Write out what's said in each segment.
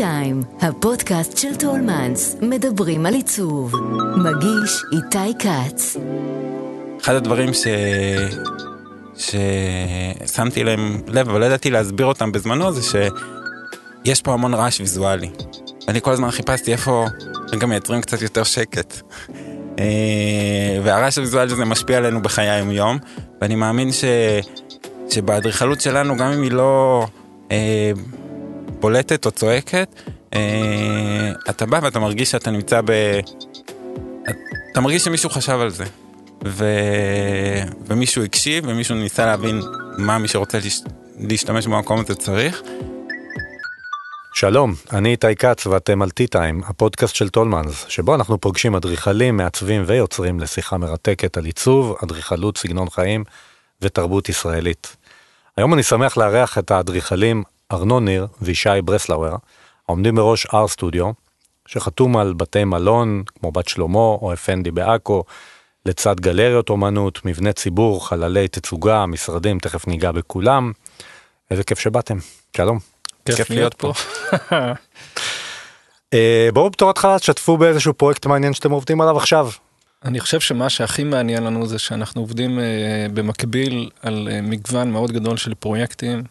טיים, הפודקאסט של טולמנס, מדברים על עיצוב. מגיש איתי כץ. אחד הדברים ש... ששמתי להם לב, אבל לא ידעתי להסביר אותם בזמנו, זה שיש פה המון רעש ויזואלי. ואני כל הזמן חיפשתי איפה רגע מייצרים קצת יותר שקט. אה, והרעש הוויזואלי הזה משפיע עלינו בחיי היום-יום, ואני מאמין ש... שבאדריכלות שלנו, גם אם היא לא אה, בולטת או צועקת, אה, אתה בא ואתה מרגיש שאתה נמצא ב... אתה מרגיש שמישהו חשב על זה. ו... ומישהו הקשיב ומישהו ניסה להבין מה מי שרוצה להש... להשתמש במקום הזה צריך. שלום, אני איתי כץ ואתם על T-Time, הפודקאסט של טולמנס, שבו אנחנו פוגשים אדריכלים, מעצבים ויוצרים לשיחה מרתקת על עיצוב, אדריכלות, סגנון חיים ותרבות ישראלית. היום אני שמח לארח את האדריכלים ארנון ניר וישי ברסלאואר, העומדים בראש R סטודיו, שחתום על בתי מלון כמו בת שלמה או אפנדי בעכו, לצד גלריות אומנות, מבני ציבור, חללי תצוגה, משרדים, תכף ניגע בכולם. איזה כיף שבאתם, שלום. כיף להיות פה. אה, בואו בתור התחלה תשתפו באיזשהו פרויקט מעניין שאתם עובדים עליו עכשיו. אני חושב שמה שהכי מעניין לנו זה שאנחנו עובדים uh, במקביל על uh, מגוון מאוד גדול של פרויקטים.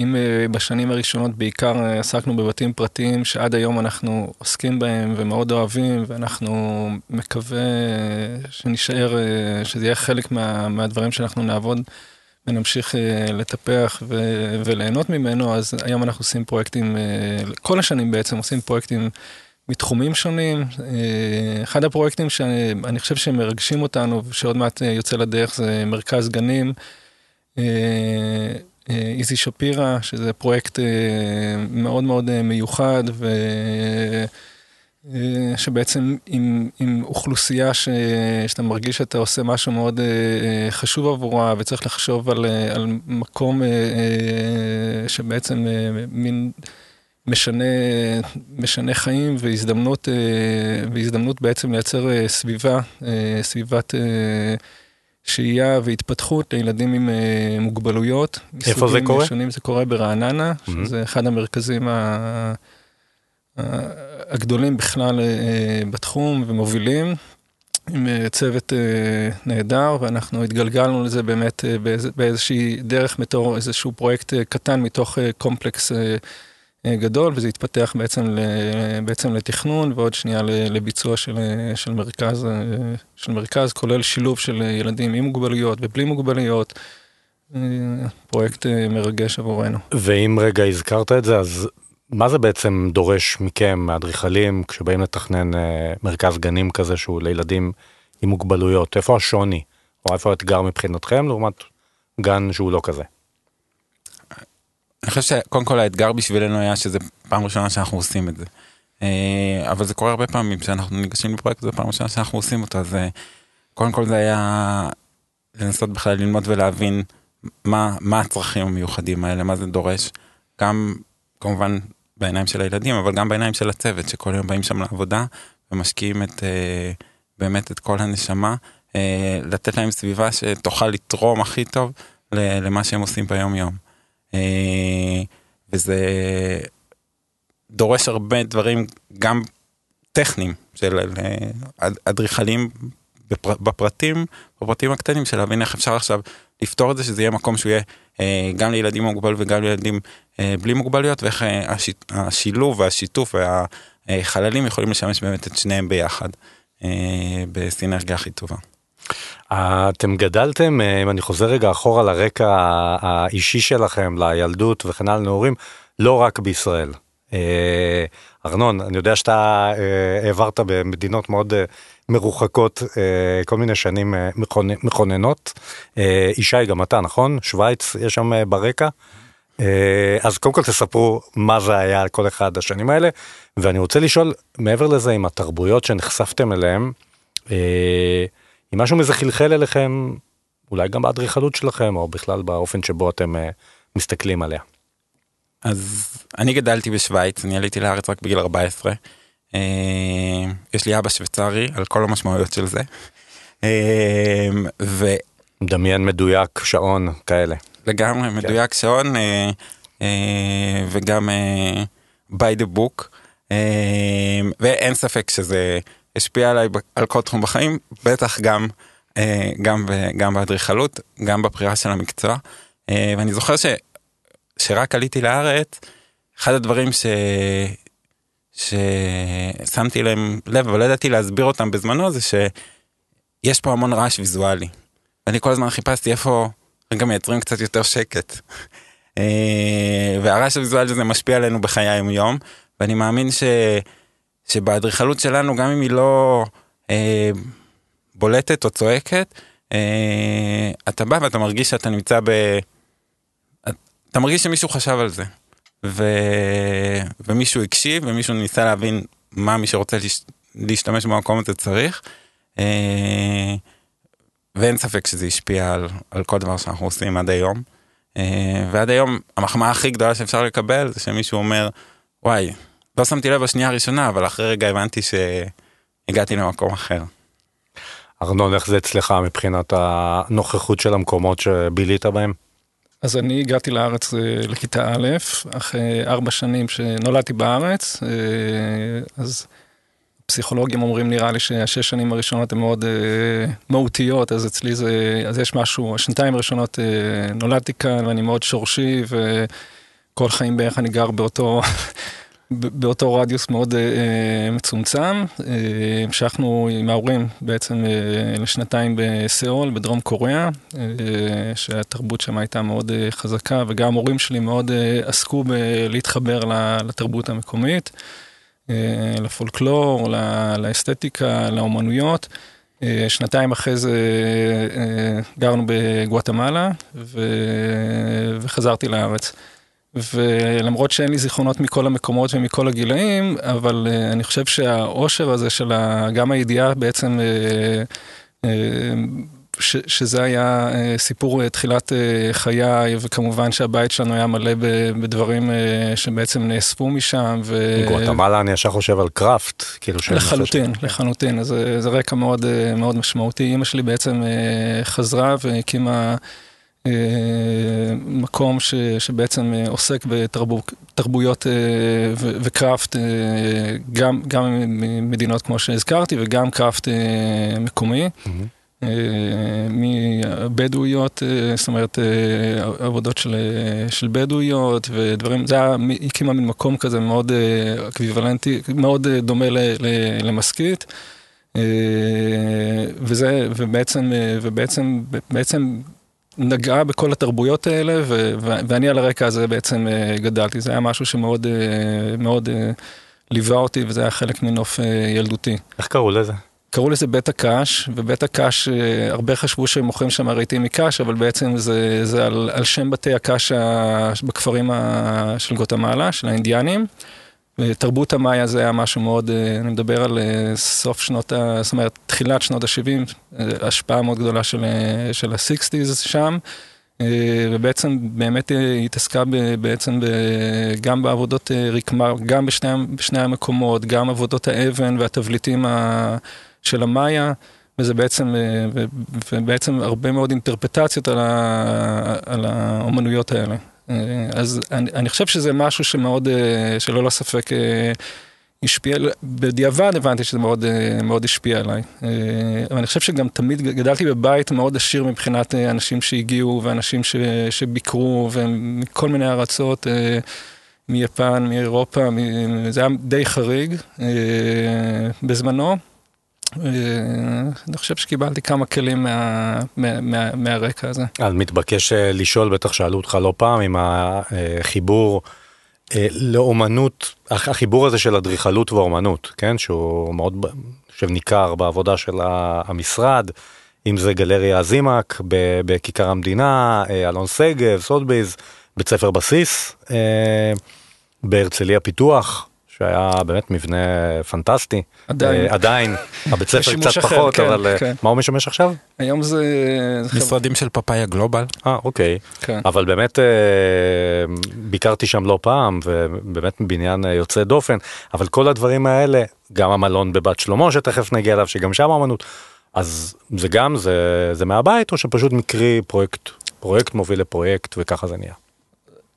אם uh, בשנים הראשונות בעיקר uh, עסקנו בבתים פרטיים שעד היום אנחנו עוסקים בהם ומאוד אוהבים ואנחנו מקווה uh, שנשאר, שזה יהיה חלק מה, מהדברים שאנחנו נעבוד ונמשיך לטפח ו- וליהנות ממנו, אז היום אנחנו עושים פרויקטים, כל השנים בעצם עושים פרויקטים מתחומים שונים. אחד הפרויקטים שאני חושב שמרגשים אותנו ושעוד מעט יוצא לדרך זה מרכז גנים. Uh, איזי שפירא, שזה פרויקט uh, מאוד מאוד uh, מיוחד, ו... אה, שבעצם עם, עם אוכלוסייה ש, שאתה מרגיש שאתה עושה משהו מאוד חשוב עבורה וצריך לחשוב על, על מקום שבעצם מין משנה, משנה חיים והזדמנות, והזדמנות בעצם לייצר סביבה, סביבת שהייה והתפתחות לילדים עם uh, מוגבלויות. איפה זה קורה? שונים, זה קורה ברעננה, mm-hmm. שזה אחד המרכזים ה... הגדולים בכלל אה, בתחום ומובילים, עם אה, צוות אה, נהדר, ואנחנו התגלגלנו לזה באמת באיזושהי דרך בתור איזשהו פרויקט קטן מתוך קומפלקס גדול, וזה התפתח בעצם, בעצם לתכנון ועוד שנייה לביצוע של, של, מרכז, של מרכז, כולל שילוב של ילדים עם מוגבלויות ובלי מוגבלויות. פרויקט מרגש עבורנו. ואם רגע הזכרת את זה, אז מה זה בעצם דורש מכם, מאדריכלים, כשבאים לתכנן אה, מרכז גנים כזה שהוא לילדים עם מוגבלויות? איפה השוני? או איפה האתגר מבחינתכם לעומת גן שהוא לא כזה? אני חושב שקודם כל האתגר בשבילנו היה שזה פעם ראשונה שאנחנו עושים את זה. אה, אבל זה קורה הרבה פעמים שאנחנו ניגשים לפרויקט, זו פעם ראשונה שאנחנו עושים אותו, אז אה, קודם כל זה היה לנסות בכלל ללמוד ולהבין מה, מה הצרכים המיוחדים האלה, מה זה דורש. גם כמובן בעיניים של הילדים, אבל גם בעיניים של הצוות, שכל יום באים שם לעבודה ומשקיעים את, אה, באמת את כל הנשמה, לתת להם סביבה שתוכל לתרום הכי טוב למה שהם עושים ביום יום. אה, וזה דורש הרבה דברים גם טכניים של אדריכלים בפרטים, בפרטים הקטנים של להבין איך אפשר עכשיו לפתור את זה, שזה יהיה מקום שהוא יהיה אה, גם לילדים מוגבל וגם לילדים אה, בלי מוגבלויות, ואיך אה, השילוב והשיתוף והחללים יכולים לשמש באמת את שניהם ביחד, בסינרגיה הכי טובה. אתם גדלתם, אם אני חוזר רגע אחורה לרקע האישי שלכם, לילדות וכן הלאה נעורים, לא רק בישראל. ארנון, אני יודע שאתה העברת במדינות מאוד מרוחקות אה, כל מיני שנים אה, מכוננות. אה, ישי גם אתה נכון? שווייץ יש שם ברקע. אז קודם כל תספרו מה זה היה כל אחד השנים האלה ואני רוצה לשאול מעבר לזה עם התרבויות שנחשפתם אליהם אם משהו מזה חלחל אליכם אולי גם באדריכלות שלכם או בכלל באופן שבו אתם מסתכלים עליה. אז אני גדלתי בשוויץ אני עליתי לארץ רק בגיל 14 אה, יש לי אבא שוויצרי על כל המשמעויות של זה. אה, ו... מדמיין מדויק שעון כאלה. לגמרי כן. מדויק שעון אה, וגם by the book, ואין ספק שזה השפיע עליי על כל תחום בחיים, בטח גם, גם, גם באדריכלות, גם בבחירה של המקצוע. ואני זוכר ש, שרק עליתי לארץ, אחד הדברים ש... ששמתי להם לב, אבל לא ידעתי להסביר אותם בזמנו, זה שיש פה המון רעש ויזואלי. ואני כל הזמן חיפשתי איפה רגע מייצרים קצת יותר שקט. אה, והרעש הוויזואלי הזה משפיע עלינו בחיי היום-יום, ואני מאמין ש... שבאדריכלות שלנו, גם אם היא לא אה, בולטת או צועקת, אה, אתה בא ואתה מרגיש שאתה נמצא ב... אתה מרגיש שמישהו חשב על זה. ו... ומישהו הקשיב ומישהו ניסה להבין מה מי שרוצה להש... להשתמש במקום הזה צריך. אה... ואין ספק שזה השפיע על, על כל דבר שאנחנו עושים עד היום. אה... ועד היום המחמאה הכי גדולה שאפשר לקבל זה שמישהו אומר וואי לא שמתי לב בשנייה הראשונה אבל אחרי רגע הבנתי שהגעתי למקום אחר. ארנון איך זה אצלך מבחינת הנוכחות של המקומות שבילית בהם? אז אני הגעתי לארץ אה, לכיתה א', אחרי ארבע שנים שנולדתי בארץ, אה, אז פסיכולוגים אומרים נראה לי שהשש שנים הראשונות הן מאוד אה, מהותיות, אז אצלי זה, אז יש משהו, השנתיים הראשונות נולדתי כאן ואני מאוד שורשי וכל חיים בערך אני גר באותו באותו רדיוס מאוד uh, מצומצם. Uh, המשכנו עם ההורים בעצם uh, לשנתיים בסיאול, בדרום קוריאה, uh, שהתרבות שם הייתה מאוד uh, חזקה, וגם המורים שלי מאוד uh, עסקו בלהתחבר לתרבות המקומית, uh, לפולקלור, לאסתטיקה, לאומנויות. Uh, שנתיים אחרי זה uh, גרנו בגואטמלה וחזרתי לארץ. ולמרות שאין לי זיכרונות מכל המקומות ומכל הגילאים, אבל uh, אני חושב שהאושר הזה של גם הידיעה בעצם, uh, uh, ש, שזה היה uh, סיפור uh, תחילת uh, חיי, וכמובן שהבית שלנו היה מלא בדברים uh, שבעצם נאספו משם. ו... גואטמלה אני ישר חושב על קראפט, כאילו לחלוטין, ש... לחלוטין, אז זה רקע מאוד, מאוד משמעותי. אימא שלי בעצם uh, חזרה והקימה... מקום ש, שבעצם אה, עוסק בתרבויות אה, וקראפט, גם, גם ממדינות כמו שהזכרתי וגם קראפט מקומי. Mm-hmm. מבדואיות, זאת אומרת עבודות של, של בדואיות ודברים, זה היה, הקימה מין מקום כזה מאוד אקוויוולנטי, מאוד דומה למשכית. וזה, ובעצם, ובעצם, בעצם נגעה בכל התרבויות האלה, ו- ו- ואני על הרקע הזה בעצם אה, גדלתי. זה היה משהו שמאוד אה, מאוד אה, ליווה אותי, וזה היה חלק מנוף ילדותי. איך קראו לזה? קראו לזה בית הקש, ובית הקש, הרבה חשבו שהם מוכרים שם רהיטים מקש, אבל בעצם זה, זה על, על שם בתי הקש בכפרים של גוטמלה, של האינדיאנים. תרבות המאיה זה היה משהו מאוד, אה, אני מדבר על אה, סוף שנות, ה... זאת אומרת, תחילת שנות ה-70, אה, השפעה מאוד גדולה של, של ה-60's שם, ובעצם באמת היא התעסקה בעצם גם בעבודות רקמה, גם בשני, בשני המקומות, גם עבודות האבן והתבליטים של המאיה. וזה בעצם, ובעצם הרבה מאוד אינטרפטציות על, ה, על האומנויות האלה. אה, אז אני, אני חושב שזה משהו שמאוד, אה, שלא לספק אה, השפיע, בדיעבד הבנתי שזה מאוד, מאוד השפיע עליי. אבל אני חושב שגם תמיד גדלתי בבית מאוד עשיר מבחינת אנשים שהגיעו ואנשים ש, שביקרו ומכל מיני ארצות. מיפן, מאירופה, זה היה די חריג בזמנו. אני חושב שקיבלתי כמה כלים מה, מה, מה, מהרקע הזה. אז מתבקש אה, לשאול, בטח שאלו אותך לא פעם, אם החיבור אה, לאומנות, החיבור הזה של אדריכלות ואומנות, כן, שהוא מאוד, חושב, ניכר בעבודה של המשרד, אם זה גלריה הזימק בכיכר המדינה, אה, אלון שגב, סודביז, בית ספר בסיס בהרצליה פיתוח. שהיה באמת מבנה פנטסטי. עדיין. Uh, עדיין, הבית ספר קצת אחר, פחות, כן, אבל כן. מה הוא משמש עכשיו? היום זה... משרדים של פאפאיה גלובל. אה, אוקיי. כן. אבל באמת uh, ביקרתי שם לא פעם, ובאמת בניין יוצא דופן, אבל כל הדברים האלה, גם המלון בבת שלמה שתכף נגיע אליו, שגם שם אמנות, אז זה גם, זה, זה מהבית, או שפשוט מקרי פרויקט, פרויקט מוביל לפרויקט וככה זה נהיה?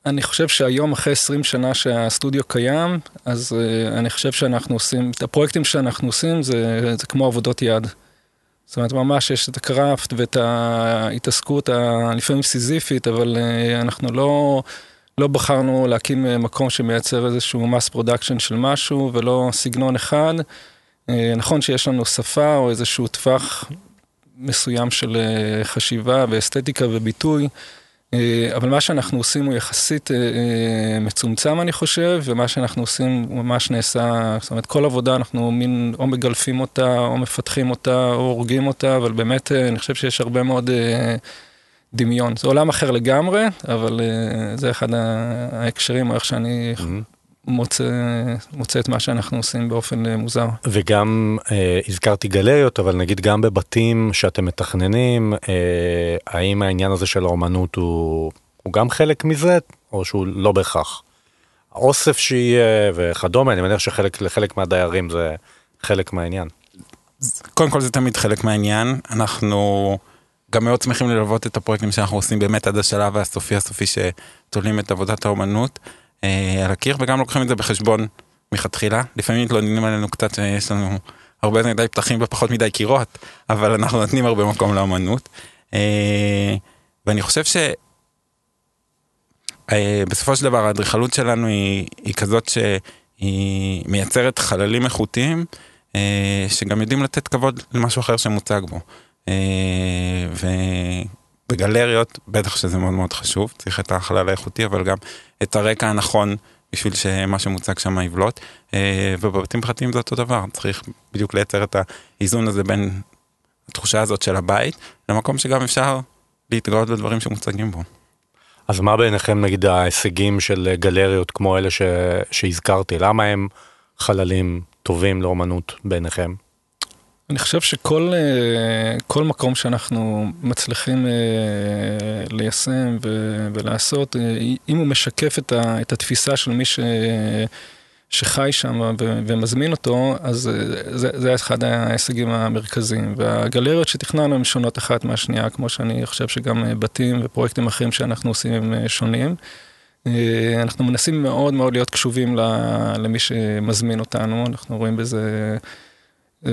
אני חושב שהיום, אחרי 20 שנה שהסטודיו קיים, אז uh, אני חושב שאנחנו עושים, את הפרויקטים שאנחנו עושים זה, זה כמו עבודות יד. זאת אומרת, ממש יש את הקראפט ואת ההתעסקות הלפעמים סיזיפית, אבל uh, אנחנו לא, לא בחרנו להקים מקום שמייצר איזשהו mass production של משהו, ולא סגנון אחד. Uh, נכון שיש לנו שפה או איזשהו טווח מסוים של uh, חשיבה ואסתטיקה וביטוי. אה, אבל מה שאנחנו עושים הוא יחסית אה, אה, מצומצם אני חושב, ומה שאנחנו עושים הוא ממש נעשה, זאת אומרת כל עבודה אנחנו מין או מגלפים אותה, או מפתחים אותה, או אורגים אותה, אבל באמת אני חושב שיש הרבה מאוד דמיון. זה עולם אחר לגמרי, אבל זה אחד ההקשרים, או איך שאני mm-hmm. מוצא, מוצא את מה שאנחנו עושים באופן אה, מוזר. וגם אה, הזכרתי גלריות, אבל נגיד גם בבתים שאתם מתכננים, אה, האם העניין הזה של האומנות הוא, הוא גם חלק מזה, או שהוא לא בהכרח? האוסף שיהיה וכדומה, אני מניח שחלק לחלק מהדיירים זה חלק מהעניין. קודם כל זה תמיד חלק מהעניין, אנחנו גם מאוד שמחים ללוות את הפרויקטים שאנחנו עושים באמת עד השלב הסופי הסופי שתולים את עבודת האומנות. אה, על הקיר וגם לוקחים את זה בחשבון מלכתחילה. לפעמים מתלוננים עלינו קצת שיש לנו הרבה מדי פתחים ופחות מדי קירות, אבל אנחנו נותנים הרבה מקום לאמנות. אה, ואני חושב שבסופו אה, של דבר האדריכלות שלנו היא, היא כזאת שהיא מייצרת חללים איכותיים שגם יודעים לתת כבוד למשהו אחר שמוצג בו. ו... בגלריות, בטח שזה מאוד מאוד חשוב, צריך את החלל האיכותי, אבל גם את הרקע הנכון בשביל שמה שמוצג שם יבלוט. אה, ובבתים פרטיים זה אותו דבר, צריך בדיוק לייצר את האיזון הזה בין התחושה הזאת של הבית, למקום שגם אפשר להתגאות בדברים שמוצגים בו. אז מה בעיניכם נגיד ההישגים של גלריות כמו אלה ש... שהזכרתי? למה הם חללים טובים לאומנות בעיניכם? אני חושב שכל אה, מקום שאנחנו מצליחים אה, ליישם ולעשות, אה, אם הוא משקף את התפיסה של מי ש, שחי שם ומזמין אותו, אז זה, זה אחד ההישגים המרכזיים. והגלריות שתכננו הן שונות אחת מהשנייה, כמו שאני חושב שגם בתים ופרויקטים אחרים שאנחנו עושים הם שונים. אנחנו מנסים מאוד מאוד להיות קשובים למי שמזמין אותנו, אנחנו רואים בזה... אה,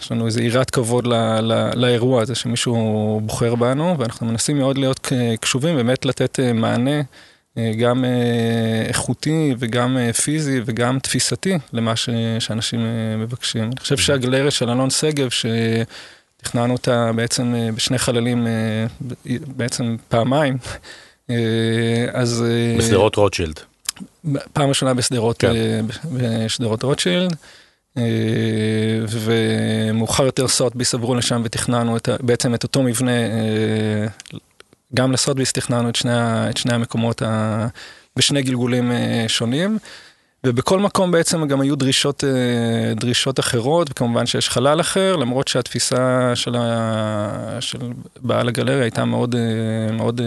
יש לנו איזו יראת כבוד ל, ל, לאירוע הזה שמישהו בוחר בנו, ואנחנו מנסים מאוד להיות קשובים, באמת לתת אה, מענה אה, גם איכותי וגם פיזי וגם תפיסתי למה ש, שאנשים מבקשים. אני חושב שהגלריה של אלון שגב, שתכננו אותה בעצם בשני חללים, בעצם פעמיים, אז... בשדרות רוטשילד. פעם ראשונה בשדרות, כן. בשדרות רוטשילד. אה, ומאוחר יותר סוטביס עברו לשם ותכננו את, בעצם את אותו מבנה, אה, גם לסוטביס תכננו את שני, את שני המקומות ה, בשני גלגולים אה, שונים. ובכל מקום בעצם גם היו דרישות, דרישות אחרות, וכמובן שיש חלל אחר, למרות שהתפיסה של, ה, של בעל הגלריה הייתה מאוד, מאוד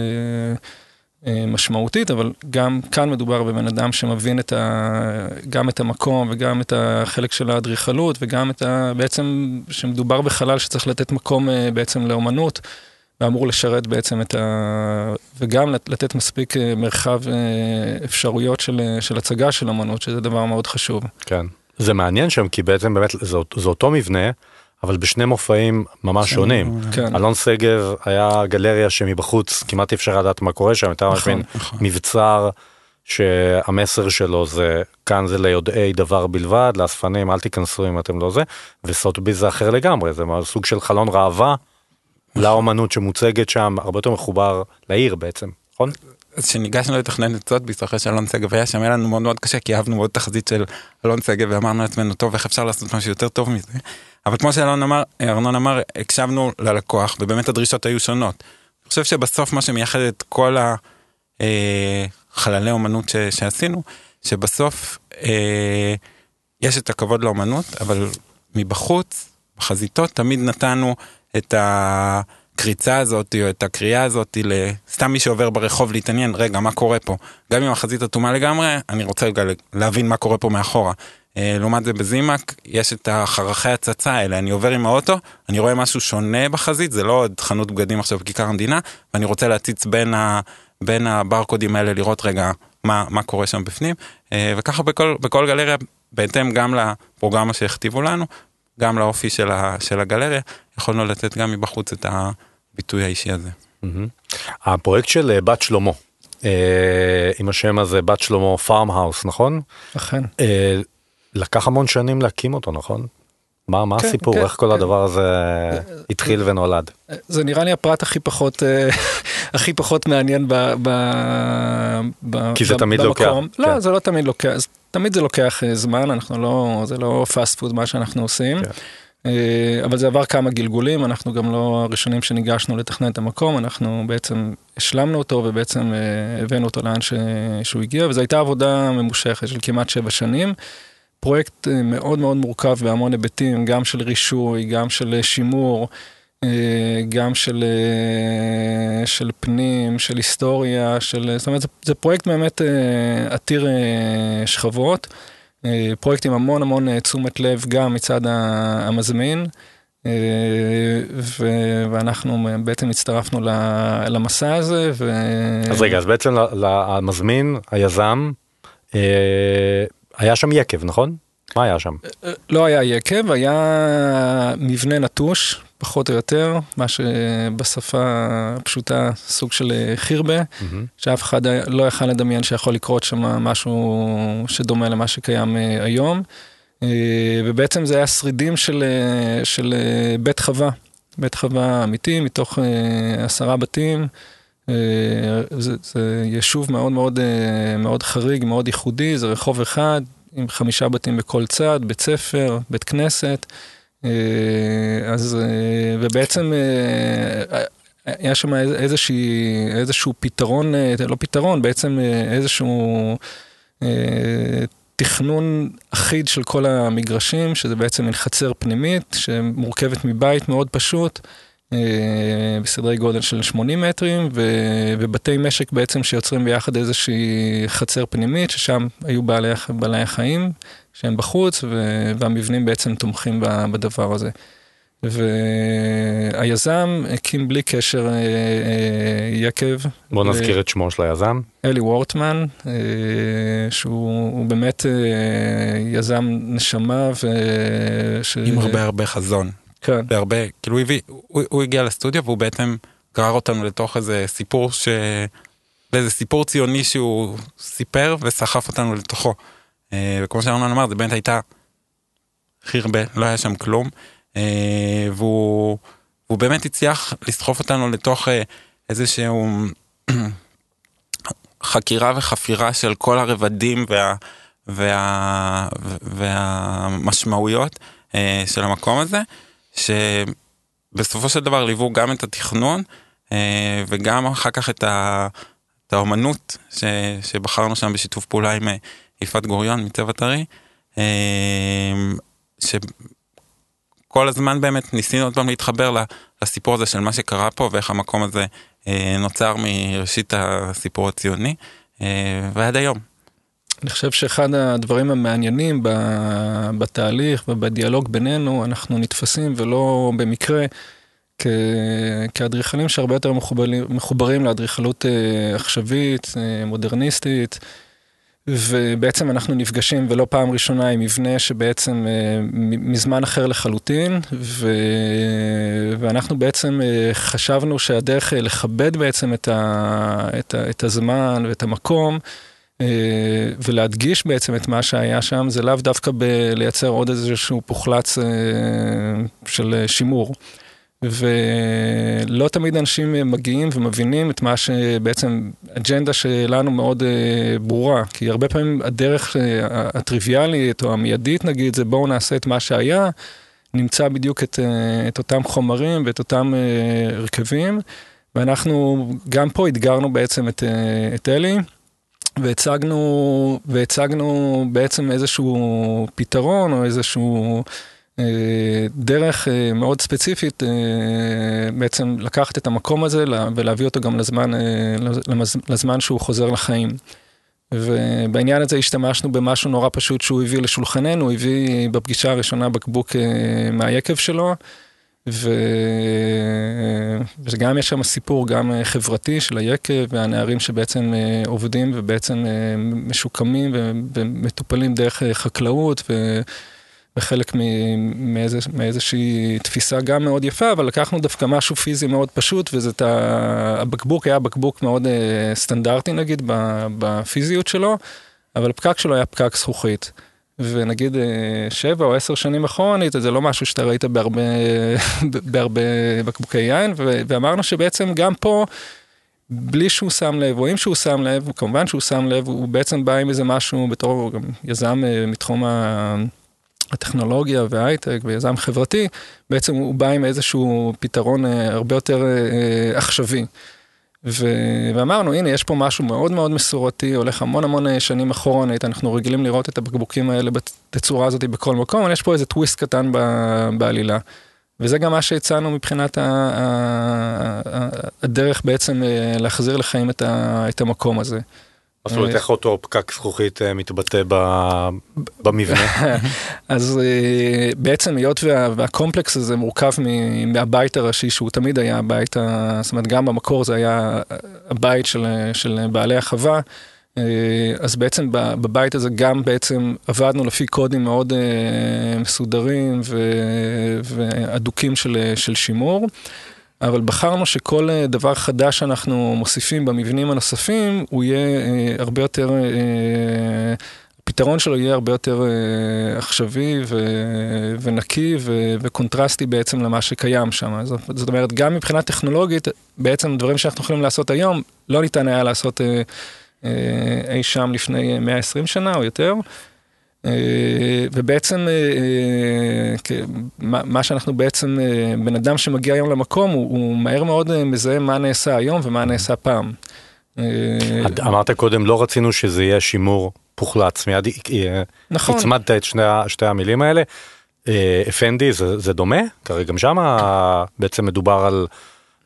משמעותית, אבל גם כאן מדובר בבן אדם שמבין את ה, גם את המקום וגם את החלק של האדריכלות וגם את ה... בעצם שמדובר בחלל שצריך לתת מקום אה, בעצם לאומנות ואמור לשרת בעצם את ה... וגם לתת מספיק אה, מרחב אפשרויות של, של הצגה של אומנות, שזה דבר מאוד חשוב. כן. זה מעניין שם כי בעצם באמת זה, זה אותו מבנה. אבל בשני מופעים ממש כן, שונים. כן. אלון שגב היה גלריה שמבחוץ כמעט אי אפשר לדעת מה קורה שם, הייתה נכון, מבין נכון. מבצר שהמסר שלו זה כאן זה ליודעי דבר בלבד, לאספנים אל תיכנסו אם אתם לא זה, וסוטבי זה אחר לגמרי, זה סוג של חלון ראווה. לאומנות שמוצגת שם, הרבה יותר מחובר לעיר בעצם, נכון? אז כשניגשנו לתכנן את סוטביס אחרי שאלון שגב היה שם היה לנו מאוד מאוד קשה כי אהבנו מאוד תחזית של אלון שגב ואמרנו לעצמנו טוב איך אפשר לעשות משהו יותר טוב מזה. אבל כמו שאלון אמר, ארנון אמר, הקשבנו ללקוח, ובאמת הדרישות היו שונות. אני חושב שבסוף מה שמייחד את כל החללי אה, אומנות ש, שעשינו, שבסוף אה, יש את הכבוד לאומנות, אבל מבחוץ, בחזיתות, תמיד נתנו את הקריצה הזאת, או את הקריאה הזאת, לסתם מי שעובר ברחוב להתעניין, רגע, מה קורה פה? גם אם החזית אטומה לגמרי, אני רוצה להבין מה קורה פה מאחורה. אה, לעומת זה בזימק יש את החרכי הצצה האלה, אני עובר עם האוטו, אני רואה משהו שונה בחזית, זה לא עוד חנות בגדים עכשיו בכיכר המדינה, ואני רוצה להציץ בין, ה, בין הברקודים האלה לראות רגע מה, מה קורה שם בפנים, וככה בכל, בכל גלריה, בהתאם גם לפרוגרמה שהכתיבו לנו, גם לאופי של, ה, של הגלריה, יכולנו לתת גם מבחוץ את הביטוי האישי הזה. הפרויקט של בת שלמה, עם השם הזה בת שלמה Farm House, נכון? אכן. לקח המון שנים להקים אותו, נכון? מה, מה כן, הסיפור, כן, איך כל כן. הדבר הזה התחיל ונולד? זה נראה לי הפרט הכי פחות, אה, הכי פחות מעניין ב, ב, ב, כי זה ב, תמיד במקום. לוקח. לא, כן. זה לא תמיד לוקח, תמיד זה לוקח אה, זמן, אנחנו לא, זה לא fast food מה שאנחנו עושים. כן. אה, אבל זה עבר כמה גלגולים, אנחנו גם לא הראשונים שניגשנו לתכנן את המקום, אנחנו בעצם השלמנו אותו ובעצם הבאנו אותו לאן ש... שהוא הגיע, וזו הייתה עבודה ממושכת של כמעט שבע שנים. פרויקט אה, מאוד מאוד מורכב בהמון היבטים, גם של רישוי, גם של אה, שימור, אה, גם של, של פנים, של היסטוריה, של, זאת אומרת, זה, זה פרויקט באמת עתיר שכבות, פרויקט עם המון המון תשומת לב גם מצד המזמין. ו- ואנחנו בעצם הצטרפנו למסע הזה. ו... אז רגע, אז בעצם המזמין, היזם, היה שם יקב, נכון? מה היה שם? לא היה יקב, היה מבנה נטוש, פחות או יותר, מה שבשפה הפשוטה סוג של אה, חירבה, mm-hmm. שאף אחד לא יכל לדמיין שיכול לקרות שם משהו שדומה למה שקיים אה, היום. אה, ובעצם זה היה שרידים של, של בית חווה, בית חווה אמיתי, מתוך עשרה בתים. זה, זה יישוב מאוד מאוד מאוד חריג, מאוד ייחודי, זה רחוב אחד עם חמישה בתים בכל צד, בית ספר, בית כנסת. אז, ובעצם היה שם איזושהי, איזשהו פתרון, לא פתרון, בעצם איזשהו תכנון אחיד של כל המגרשים, שזה בעצם מין חצר פנימית, שמורכבת מבית מאוד פשוט. אה, בסדרי גודל של 80 מטרים, ובתי משק בעצם שיוצרים ביחד איזושהי חצר פנימית, ששם היו בעלי, בעלי החיים שהם בחוץ, והמבנים בעצם תומכים בדבר הזה. והיזם הקים בלי קשר אה, אה, יקב. בוא נזכיר את שמו של היזם. אלי וורטמן, שהוא באמת יזם נשמה. ו... עם הרבה הרבה חזון. כן. בהרבה, כאילו הוא הביא, הוא, הוא הגיע לסטודיו והוא בעצם גרר אותנו לתוך איזה סיפור ש... לאיזה סיפור ציוני שהוא סיפר וסחף אותנו לתוכו. אה, וכמו שארנון אמר, זה באמת הייתה חרבה, לא היה שם כלום. אה, והוא, והוא באמת הצליח לסחוף אותנו לתוך אה, איזשהו חקירה וחפירה של כל הרבדים וה, וה, והמשמעויות של המקום הזה. שבסופו של דבר ליוו גם את התכנון אה, וגם אחר כך את, ה, את האומנות ש, שבחרנו שם בשיתוף פעולה עם אה, יפעת גוריון מצבע טרי. אה, שכל הזמן באמת ניסינו עוד פעם להתחבר לסיפור הזה של מה שקרה פה ואיך המקום הזה נוצר מראשית הסיפור הציוני ועד היום. אני חושב שאחד הדברים המעניינים בתהליך ובדיאלוג בינינו, אנחנו נתפסים ולא במקרה כאדריכלים שהרבה יותר מחוברים, מחוברים לאדריכלות אה, עכשווית, אה, מודרניסטית, ובעצם אנחנו נפגשים ולא פעם ראשונה עם מבנה שבעצם אה, מזמן אחר לחלוטין, ו... ואנחנו בעצם חשבנו שהדרך לכבד בעצם את, ה... את, ה... את הזמן ואת המקום, ולהדגיש בעצם את מה שהיה שם, זה לאו דווקא בלייצר עוד איזשהו פוחלץ אה, של שימור. ולא תמיד אנשים מגיעים ומבינים את מה שבעצם אג'נדה שלנו מאוד אה, ברורה, כי הרבה פעמים הדרך הטריוויאלית או המיידית נגיד זה בואו נעשה את מה שהיה, נמצא בדיוק את, את אותם חומרים ואת אותם הרכבים, ואנחנו גם פה אתגרנו בעצם את, את אלי. והצגנו, והצגנו בעצם איזשהו פתרון או איזשהו אה, דרך אה, מאוד ספציפית אה, בעצם לקחת את המקום הזה ולהביא אותו גם לזמן, אה, לזמן שהוא חוזר לחיים. ובעניין הזה השתמשנו במשהו נורא פשוט שהוא הביא לשולחננו, הוא הביא בפגישה הראשונה בקבוק אה, מהיקב שלו. ו... וגם יש שם סיפור גם אה, חברתי של היקב והנערים שבעצם אה, עובדים ובעצם אה, משוקמים ומטופלים דרך חקלאות ו... וחלק מאיזה, מאיזושהי תפיסה גם מאוד יפה, אבל לקחנו דווקא משהו פיזי מאוד פשוט, וזה את הבקבוק היה בקבוק מאוד סטנדרטי נגיד בפיזיות שלו, אבל הפקק שלו היה פקק זכוכית. ונגיד אה, שבע או עשר שנים אחרונית, זה לא משהו שאתה ראית בהרבה, בהרבה בקבוקי יין, ואמרנו שבעצם גם פה, בלי שהוא שם לב, או אם שהוא שם לב, כמובן שהוא שם לב, הוא בעצם בא עם איזה משהו בתור יזם אה, מתחום הטכנולוגיה וההייטק ויזם חברתי, בעצם הוא בא עם איזשהו פתרון אה, הרבה יותר עכשווי. ו... ואמרנו, הנה, יש פה משהו מאוד מאוד מסורתי, הולך המון המון אה, שנים אחורנית, אנחנו רגילים לראות את הבקבוקים האלה בצורה הזאת בכל מקום, אבל יש פה איזה טוויסט קטן ב... בעלילה. וזה גם מה שהצענו מבחינת ה... הדרך בעצם אה, להחזיר לחיים את, ה... את המקום הזה. זאת אומרת, איך אותו פקק זכוכית אה, מתבטא במבנה? אז אה, בעצם היות והקומפלקס הזה מורכב מהבית הראשי, שהוא תמיד היה הבית, זאת אומרת, גם במקור זה היה הבית של בעלי החווה. אה, אז בעצם בבית הזה גם בעצם עבדנו לפי קודים מאוד מסודרים ואדוקים של שימור. אבל בחרנו שכל אה, דבר חדש שאנחנו מוסיפים במבנים הנוספים, הוא יהיה אה, הרבה יותר, אה, הפתרון שלו יהיה הרבה יותר עכשווי ונקי וקונטרסטי בעצם למה שקיים שם. זאת, זאת אומרת, גם מבחינה טכנולוגית, בעצם דברים שאנחנו יכולים לעשות היום, לא ניתן היה לעשות אי שם לפני 120 שנה או יותר. אה, ובעצם אה, אה, מה שאנחנו בעצם, בן אדם שמגיע היום למקום, הוא מהר מאוד מזהה מה נעשה היום ומה נעשה פעם. אמרת קודם, לא רצינו שזה יהיה שימור פוחלץ, מיד נכון. הצמדת את שני, שתי המילים האלה. אפנדי זה, זה דומה? כרגע גם שם בעצם מדובר על,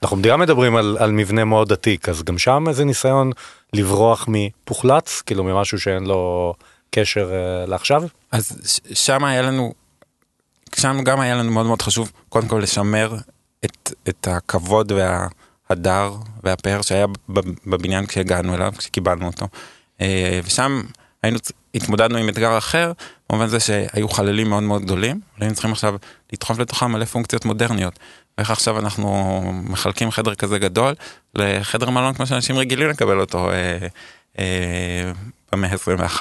אנחנו גם מדברים על, על מבנה מאוד עתיק, אז גם שם איזה ניסיון לברוח מפוחלץ, כאילו ממשהו שאין לו... קשר uh, לעכשיו? אז שם היה לנו, שם גם היה לנו מאוד מאוד חשוב קודם כל לשמר את, את הכבוד וההדר והפאר שהיה בבניין כשהגענו אליו, כשקיבלנו אותו. Uh, ושם היינו, התמודדנו עם אתגר אחר, במובן זה שהיו חללים מאוד מאוד גדולים, היינו צריכים עכשיו לדחוף לתוכם מלא פונקציות מודרניות. ואיך עכשיו אנחנו מחלקים חדר כזה גדול לחדר מלון כמו שאנשים רגילים לקבל אותו אה, אה, במאה ה-21.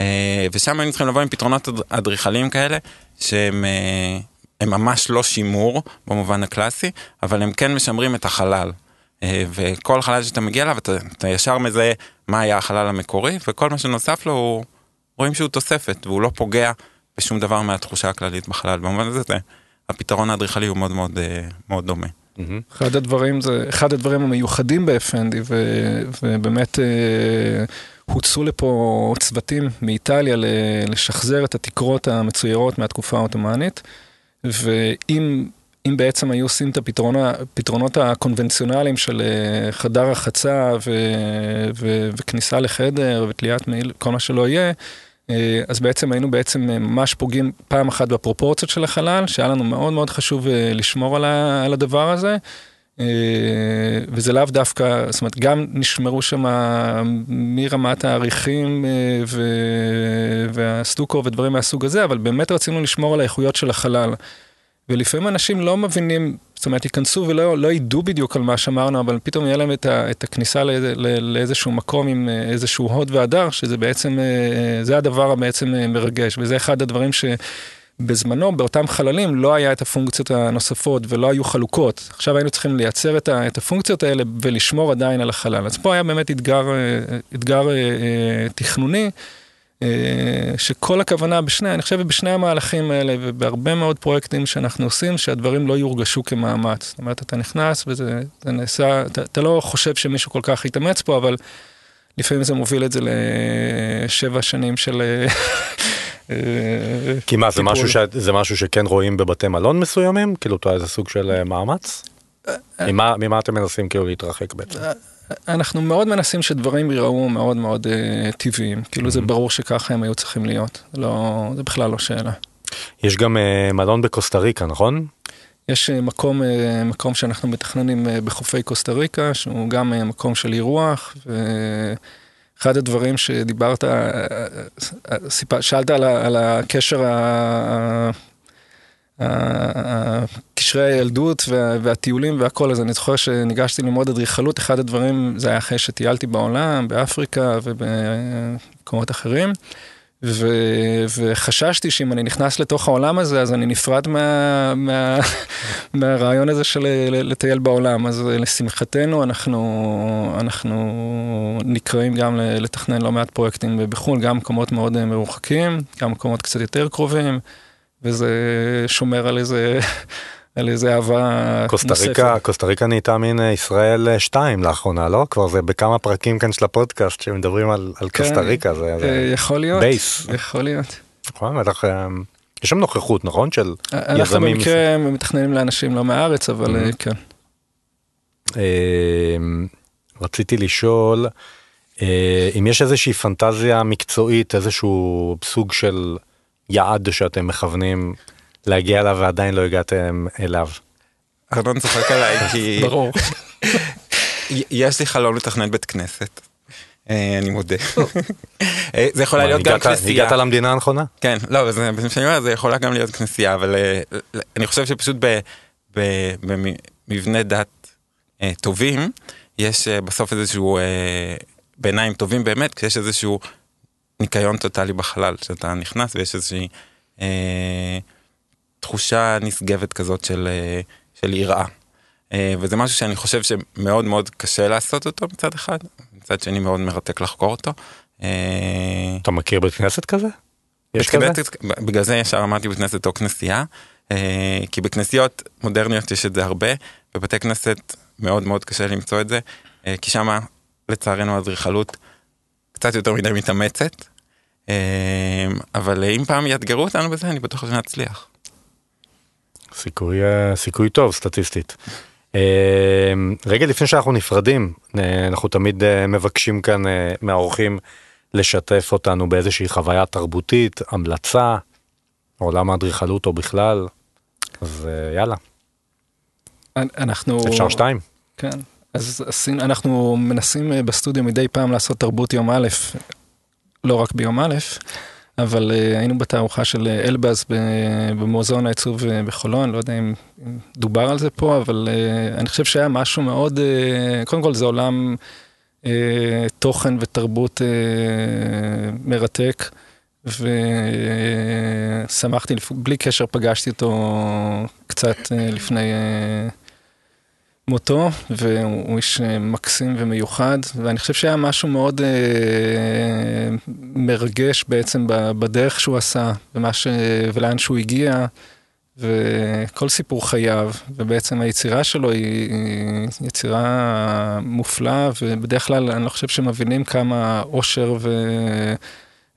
אה, ושם היינו צריכים לבוא עם פתרונות אדריכליים כאלה, שהם אה, הם ממש לא שימור במובן הקלאסי, אבל הם כן משמרים את החלל. אה, וכל חלל שאתה מגיע אליו, אתה, אתה ישר מזהה מה היה החלל המקורי, וכל מה שנוסף לו, הוא, רואים שהוא תוספת, והוא לא פוגע בשום דבר מהתחושה הכללית בחלל. במובן הזה, הפתרון האדריכלי הוא מאוד מאוד, מאוד דומה. אחד הדברים זה, אחד הדברים המיוחדים ב-FND, ובאמת... הוצאו לפה צוותים מאיטליה לשחזר את התקרות המצוירות מהתקופה העות'מאנית, ואם אם בעצם היו עושים את הפתרונות הקונבנציונליים של אה, חדר רחצה ו, ו, וכניסה לחדר ותליית מעיל, כל מה שלא יהיה, אה, אז בעצם היינו בעצם ממש פוגעים פעם אחת בפרופורציות של החלל, שהיה לנו מאוד מאוד חשוב אה, לשמור על הדבר הזה. אה, וזה לאו דווקא, זאת אומרת, גם נשמרו שם מרמת העריכים אה, והסטוקו ודברים מהסוג הזה, אבל באמת רצינו לשמור על האיכויות של החלל. ולפעמים אנשים לא מבינים, זאת אומרת, ייכנסו ולא לא ידעו בדיוק על מה שאמרנו, אבל פתאום יהיה להם את, ה, את הכניסה לאיזה, לאיזשהו מקום עם אה, איזשהו הוד והדר, שזה בעצם, זה הדבר הבעצם מרגש, וזה אחד הדברים ש... בזמנו, באותם חללים, לא היה את הפונקציות הנוספות ולא היו חלוקות. עכשיו היינו צריכים לייצר את, ה, את הפונקציות האלה ולשמור עדיין על החלל. אז פה היה באמת אתגר, אה, אתגר אה, אה, תכנוני, שכל הכוונה בשני, אני חושב בשני המהלכים האלה ובהרבה מאוד פרויקטים שאנחנו עושים, שהדברים לא יורגשו כמאמץ. זאת אומרת, אתה נכנס וזה נעשה, אתה, אתה לא חושב שמישהו כל כך יתאמץ פה, אבל לפעמים זה מוביל את זה לשבע שנים של... כי מה, זה משהו, ש... זה משהו שכן רואים בבתי מלון מסוימים? כאילו, אתה איזה סוג של אה, מאמץ? ממה, ממה אתם מנסים כאילו להתרחק בעצם? אנחנו מאוד מנסים שדברים ייראו מאוד מאוד uh, טבעיים, כאילו זה ברור שככה הם היו צריכים להיות, לא, זה בכלל לא שאלה. יש גם uh, מלון בקוסטה ריקה, נכון? יש מקום, מקום שאנחנו מתכננים בחופי קוסטה ריקה, שהוא גם מקום של אירוח, ואחד הדברים שדיברת, שאלת על הקשר קשרי הילדות והטיולים והכל, אז אני זוכר שניגשתי ללמוד אדריכלות, אחד הדברים, זה היה אחרי שטיילתי בעולם, באפריקה ובמקומות אחרים, ו, וחששתי שאם אני נכנס לתוך העולם הזה, אז אני נפרד מה, מה, מהרעיון הזה של לטייל בעולם. אז לשמחתנו, אנחנו, אנחנו נקראים גם לתכנן לא מעט פרויקטים בחו"ל, גם מקומות מאוד מרוחקים, גם מקומות קצת יותר קרובים. וזה שומר על איזה, על איזה אהבה קוסטה ריקה, קוסטה ריקה נהייתה מין אה, ישראל 2 אה, לאחרונה, לא? כבר זה בכמה פרקים כאן של הפודקאסט שמדברים על, על כן, קוסטה ריקה, זה, זה אה, יכול להיות, base. יכול להיות. נכון, בטח, יש שם נוכחות, נכון? של יזמים. אנחנו במקרה מתכננים לאנשים לא מהארץ, אבל mm-hmm. כן. רציתי לשאול, אם יש איזושהי פנטזיה מקצועית, איזשהו סוג של יעד שאתם מכוונים להגיע אליו ועדיין לא הגעתם אליו? ארנון צוחק עליי כי... ברור. יש לי חלום לתכנן בית כנסת. אה, אני מודה. אה, זה יכול להיות גם כנסייה. הגעת למדינה הנכונה? כן, לא, זה זה יכול גם להיות כנסייה, אבל אה, אני חושב שפשוט במבנה דת טובים, יש בסוף איזשהו, בעיניים טובים באמת, כשיש איזשהו ניקיון טוטאלי בחלל, שאתה נכנס ויש איזושהי תחושה נשגבת כזאת של, אה, של יראה. אה, וזה משהו שאני חושב שמאוד מאוד קשה לעשות אותו מצד אחד, מצד שני מאוד מרתק לחקור אותו. אה, אתה מכיר בית כנסת כזה? יש כזה? בגלל זה ישר אמרתי בית כנסת או כנסייה, כי בכנסיות מודרניות יש את זה הרבה, בבתי כנסת מאוד מאוד קשה למצוא את זה, כי שמה לצערנו האדריכלות קצת יותר מדי מתאמצת, אמ, אבל אם פעם יאתגרו אותנו בזה, אני בטוח שנצליח. סיכוי, אה, סיכוי טוב סטטיסטית. אמ, רגע לפני שאנחנו נפרדים, אה, אנחנו תמיד אה, מבקשים כאן מהאורחים לשתף אותנו באיזושהי חוויה תרבותית, המלצה, עולם האדריכלות או בכלל, אז יאללה. אנחנו... אפשר שתיים. כן. אז עשינו, אנחנו מנסים אה, בסטודיו מדי פעם לעשות תרבות יום א', לא רק ביום א', אבל uh, היינו בתערוכה של אה, אלבז במוזיאון העיצוב בחולון, לא יודע אם, דובר על זה פה, אבל אני חושב שהיה משהו מאוד, קודם כל זה עולם תוכן ותרבות מרתק, ושמחתי, בלי קשר פגשתי אותו קצת לפני... מותו, והוא איש אה, מקסים ומיוחד, ואני חושב שהיה משהו מאוד אה, מרגש בעצם בדרך שהוא עשה, ש... ולאן שהוא הגיע, וכל סיפור חייו, ובעצם היצירה שלו היא, היא יצירה מופלאה, ובדרך כלל אני לא חושב שמבינים כמה אושר ו...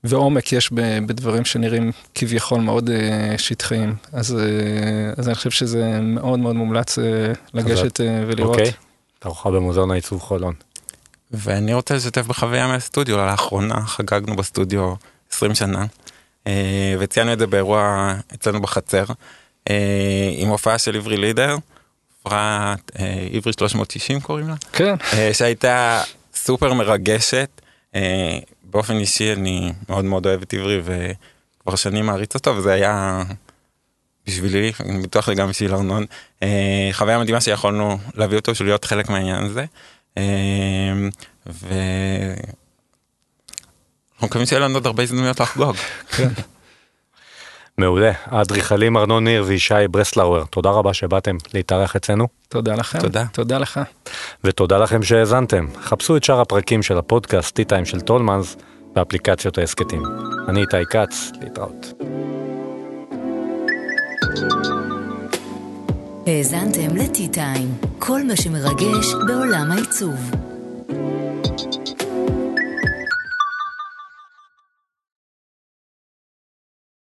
ועומק יש בדברים שנראים כביכול מאוד אה, שטחיים. אז, אה, אז אני חושב שזה מאוד מאוד מומלץ אה, לגשת ולראות. אוקיי, תערוכה במוזיאון העיצוב חולון. ואני רוצה לשתף בחוויה מהסטודיו, לאחרונה חגגנו בסטודיו 20 שנה, וציינו את זה באירוע אצלנו בחצר, עם הופעה של עברי לידר, הופעה עברי 360 קוראים לה, כן, שהייתה סופר מרגשת. באופן אישי אני מאוד מאוד אוהב את עברי וכבר שנים מעריץ אותו וזה היה בשבילי, אני בטוח גם בשביל ארנון, אה, חוויה מדהימה שיכולנו להביא אותו בשביל להיות חלק מהעניין הזה. אה, ו... אנחנו מקווים שיהיה לנו עוד הרבה הזדמנויות לחגוג. מעולה. האדריכלים ארנון ניר וישי ברסלאואר, תודה רבה שבאתם להתארח אצלנו. תודה לכם. תודה. תודה לך. ותודה לכם שהאזנתם. חפשו את שאר הפרקים של הפודקאסט טיים של טולמנס באפליקציות ההסכתים. אני איתי כץ, להתראות. האזנתם טיים, כל מה שמרגש בעולם העיצוב.